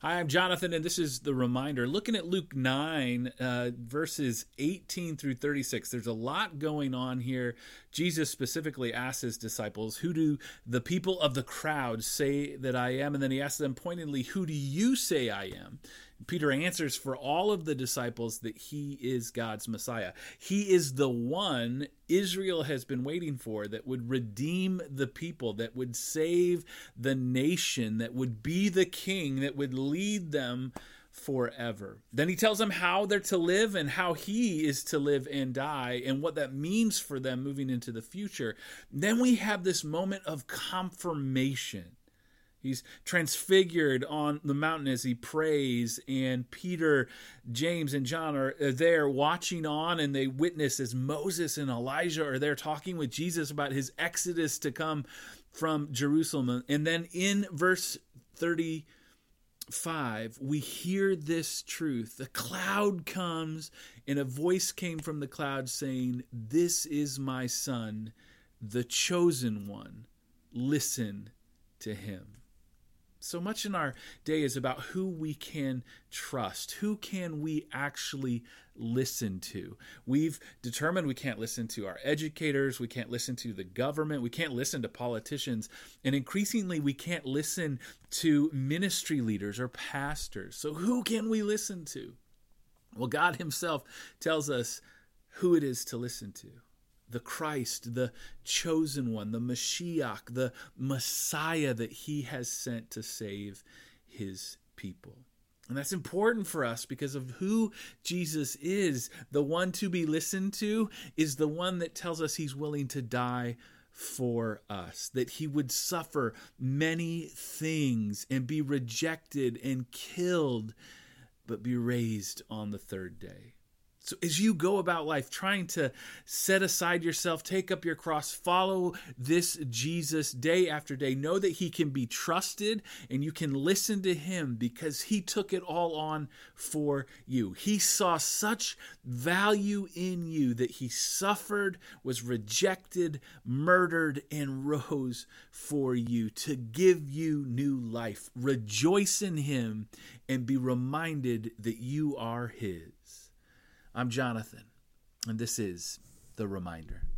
Hi, I'm Jonathan, and this is the reminder. Looking at Luke 9, uh, verses 18 through 36, there's a lot going on here. Jesus specifically asks his disciples, Who do the people of the crowd say that I am? And then he asks them pointedly, Who do you say I am? Peter answers for all of the disciples that he is God's Messiah. He is the one Israel has been waiting for that would redeem the people, that would save the nation, that would be the king, that would lead them forever. Then he tells them how they're to live and how he is to live and die and what that means for them moving into the future. Then we have this moment of confirmation He's transfigured on the mountain as he prays, and Peter, James, and John are there watching on, and they witness as Moses and Elijah are there talking with Jesus about his exodus to come from Jerusalem. And then in verse 35, we hear this truth. The cloud comes, and a voice came from the cloud saying, This is my son, the chosen one. Listen to him so much in our day is about who we can trust who can we actually listen to. We've determined we can't listen to our educators we can't listen to the government we can't listen to politicians and increasingly we can't listen to ministry leaders or pastors. So who can we listen to? Well god himself tells us who it is to listen to the Christ, the chosen one, the Mashiach, the Messiah that he has sent to save his people. And that's important for us because of who Jesus is. The one to be listened to is the one that tells us he's willing to die for us, that he would suffer many things and be rejected and killed, but be raised on the third day. So as you go about life trying to set aside yourself, take up your cross, follow this Jesus day after day, know that he can be trusted and you can listen to him because he took it all on for you. He saw such value in you that he suffered, was rejected, murdered, and rose for you to give you new life. Rejoice in him and be reminded that you are his. I'm Jonathan, and this is The Reminder.